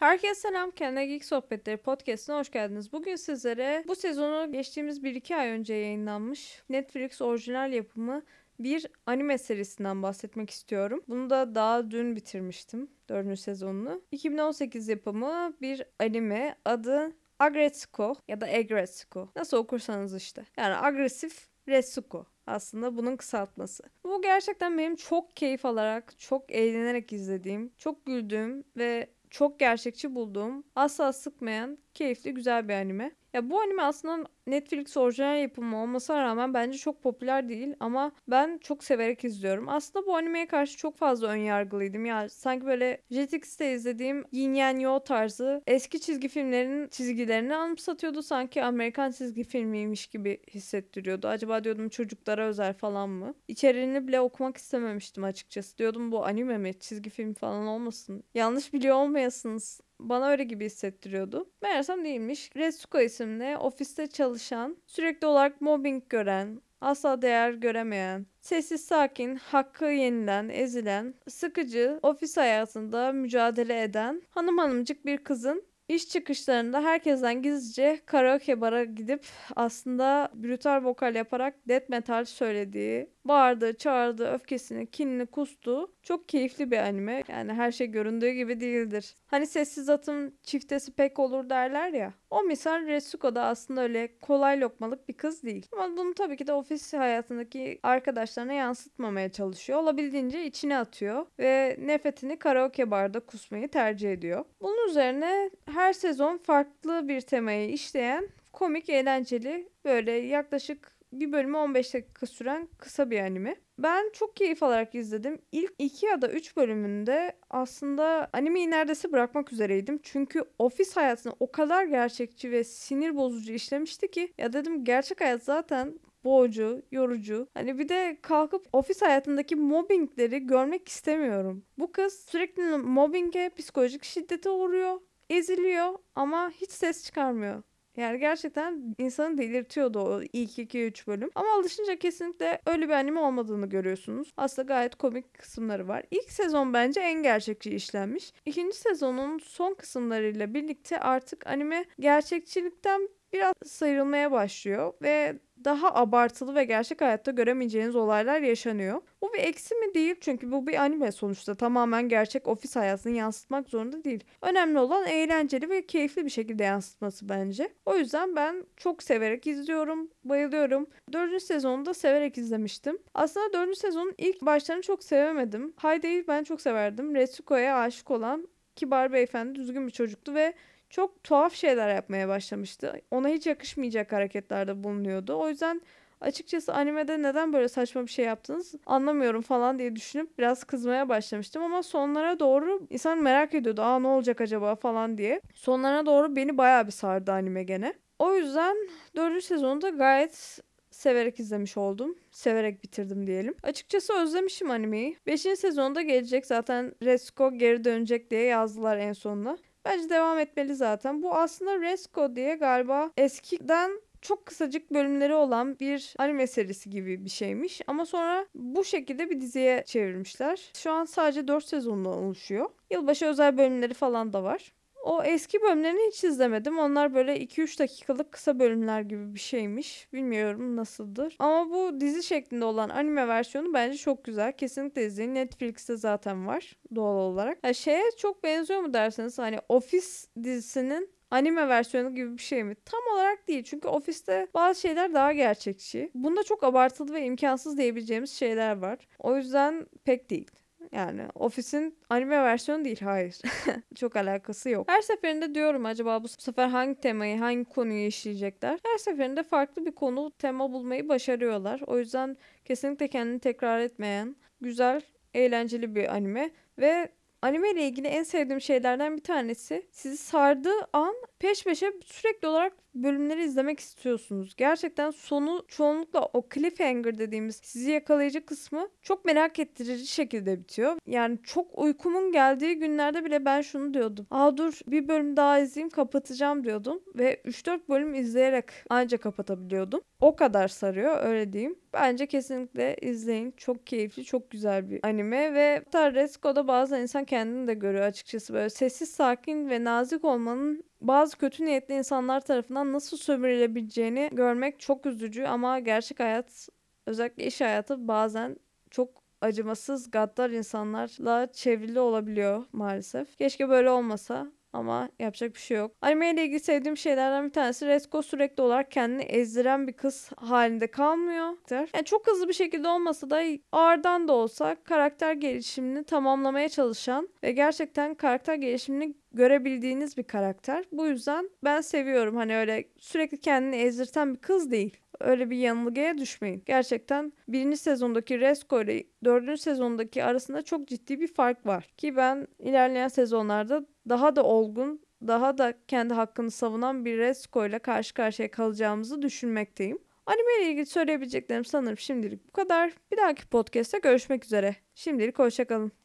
Herkese selam. Kendine Geek Sohbetleri podcastine hoş geldiniz. Bugün sizlere bu sezonu geçtiğimiz 1-2 ay önce yayınlanmış Netflix orijinal yapımı bir anime serisinden bahsetmek istiyorum. Bunu da daha dün bitirmiştim. 4. sezonunu. 2018 yapımı bir anime adı Agretsuko ya da Agretsuko. Nasıl okursanız işte. Yani agresif Retsuko aslında bunun kısaltması. Bu gerçekten benim çok keyif alarak, çok eğlenerek izlediğim, çok güldüğüm ve çok gerçekçi bulduğum, asla sıkmayan, keyifli, güzel bir anime. Ya bu anime aslında Netflix orijinal yapımı olmasına rağmen bence çok popüler değil ama ben çok severek izliyorum. Aslında bu animeye karşı çok fazla ön yargılıydım. Ya sanki böyle Jetix'te izlediğim Yin Yang Yo tarzı eski çizgi filmlerin çizgilerini anımsatıyordu. Sanki Amerikan çizgi filmiymiş gibi hissettiriyordu. Acaba diyordum çocuklara özel falan mı? İçeriğini bile okumak istememiştim açıkçası. Diyordum bu anime mi? Çizgi film falan olmasın. Yanlış biliyor olmayasınız bana öyle gibi hissettiriyordu. Meğersem değilmiş. Retsuko isimli ofiste çalışan, sürekli olarak mobbing gören, asla değer göremeyen, sessiz sakin, hakkı yenilen, ezilen, sıkıcı, ofis hayatında mücadele eden hanım hanımcık bir kızın İş çıkışlarında herkesten gizlice karaoke bara gidip aslında brutal vokal yaparak death metal söylediği, bağırdı, çağırdı, öfkesini, kinini kustu. Çok keyifli bir anime. Yani her şey göründüğü gibi değildir. Hani sessiz atım çiftesi pek olur derler ya. O misal Retsuko da aslında öyle kolay lokmalık bir kız değil. Ama bunu tabii ki de ofis hayatındaki arkadaşlarına yansıtmamaya çalışıyor. Olabildiğince içine atıyor ve nefretini karaoke barda kusmayı tercih ediyor. Bunun üzerine her sezon farklı bir temayı işleyen komik, eğlenceli böyle yaklaşık bir bölümü 15 dakika süren kısa bir anime. Ben çok keyif alarak izledim. İlk 2 ya da 3 bölümünde aslında animeyi neredeyse bırakmak üzereydim. Çünkü ofis hayatını o kadar gerçekçi ve sinir bozucu işlemişti ki ya dedim gerçek hayat zaten boğucu, yorucu. Hani bir de kalkıp ofis hayatındaki mobbingleri görmek istemiyorum. Bu kız sürekli mobbinge, psikolojik şiddete uğruyor, eziliyor ama hiç ses çıkarmıyor. Yani gerçekten insanı delirtiyordu o ilk 2-3 bölüm. Ama alışınca kesinlikle öyle bir anime olmadığını görüyorsunuz. Aslında gayet komik kısımları var. İlk sezon bence en gerçekçi işlenmiş. İkinci sezonun son kısımlarıyla birlikte artık anime gerçekçilikten biraz sıyrılmaya başlıyor ve daha abartılı ve gerçek hayatta göremeyeceğiniz olaylar yaşanıyor. Bu bir eksi mi değil çünkü bu bir anime sonuçta tamamen gerçek ofis hayatını yansıtmak zorunda değil. Önemli olan eğlenceli ve keyifli bir şekilde yansıtması bence. O yüzden ben çok severek izliyorum, bayılıyorum. Dördüncü sezonu da severek izlemiştim. Aslında dördüncü sezonun ilk başlarını çok sevemedim. Hayde'yi ben çok severdim. Retsuko'ya aşık olan kibar beyefendi düzgün bir çocuktu ve çok tuhaf şeyler yapmaya başlamıştı. Ona hiç yakışmayacak hareketlerde bulunuyordu. O yüzden açıkçası animede neden böyle saçma bir şey yaptınız anlamıyorum falan diye düşünüp biraz kızmaya başlamıştım ama sonlara doğru insan merak ediyordu. Aa ne olacak acaba falan diye. Sonlara doğru beni bayağı bir sardı anime gene. O yüzden 4. sezonu gayet severek izlemiş oldum. Severek bitirdim diyelim. Açıkçası özlemişim animeyi. 5. sezonda gelecek zaten Resko geri dönecek diye yazdılar en sonunda. Bence devam etmeli zaten. Bu aslında Resco diye galiba eskiden çok kısacık bölümleri olan bir anime serisi gibi bir şeymiş. Ama sonra bu şekilde bir diziye çevirmişler. Şu an sadece 4 sezondan oluşuyor. Yılbaşı özel bölümleri falan da var. O eski bölümlerini hiç izlemedim. Onlar böyle 2-3 dakikalık kısa bölümler gibi bir şeymiş. Bilmiyorum nasıldır. Ama bu dizi şeklinde olan anime versiyonu bence çok güzel. Kesinlikle izleyin. Netflix'te zaten var doğal olarak. Ya şeye çok benziyor mu derseniz hani Office dizisinin anime versiyonu gibi bir şey mi? Tam olarak değil. Çünkü ofiste bazı şeyler daha gerçekçi. Bunda çok abartılı ve imkansız diyebileceğimiz şeyler var. O yüzden pek değil. Yani ofisin anime versiyonu değil hayır. Çok alakası yok. Her seferinde diyorum acaba bu sefer hangi temayı hangi konuyu işleyecekler. Her seferinde farklı bir konu tema bulmayı başarıyorlar. O yüzden kesinlikle kendini tekrar etmeyen güzel eğlenceli bir anime ve anime ile ilgili en sevdiğim şeylerden bir tanesi sizi sardığı an peş peşe sürekli olarak bölümleri izlemek istiyorsunuz. Gerçekten sonu çoğunlukla o cliffhanger dediğimiz sizi yakalayıcı kısmı çok merak ettirici şekilde bitiyor. Yani çok uykumun geldiği günlerde bile ben şunu diyordum. Aa dur bir bölüm daha izleyeyim kapatacağım diyordum. Ve 3-4 bölüm izleyerek ancak kapatabiliyordum. o kadar sarıyor öyle diyeyim. Bence kesinlikle izleyin. Çok keyifli, çok güzel bir anime ve hatta Retsuko'da bazen insan kendini de görüyor açıkçası. Böyle sessiz, sakin ve nazik olmanın bazı kötü niyetli insanlar tarafından nasıl sömürülebileceğini görmek çok üzücü ama gerçek hayat özellikle iş hayatı bazen çok acımasız, gaddar insanlarla çevrili olabiliyor maalesef. Keşke böyle olmasa ama yapacak bir şey yok. Anime ile ilgili sevdiğim şeylerden bir tanesi Resko sürekli olarak kendini ezdiren bir kız halinde kalmıyor. Yani çok hızlı bir şekilde olmasa da ağırdan da olsa karakter gelişimini tamamlamaya çalışan ve gerçekten karakter gelişimini görebildiğiniz bir karakter. Bu yüzden ben seviyorum. Hani öyle sürekli kendini ezdirten bir kız değil öyle bir yanılgıya düşmeyin. Gerçekten birinci sezondaki Resko ile dördüncü sezondaki arasında çok ciddi bir fark var. Ki ben ilerleyen sezonlarda daha da olgun, daha da kendi hakkını savunan bir Resko ile karşı karşıya kalacağımızı düşünmekteyim. Anime ile ilgili söyleyebileceklerim sanırım şimdilik bu kadar. Bir dahaki podcast'te görüşmek üzere. Şimdilik hoşçakalın.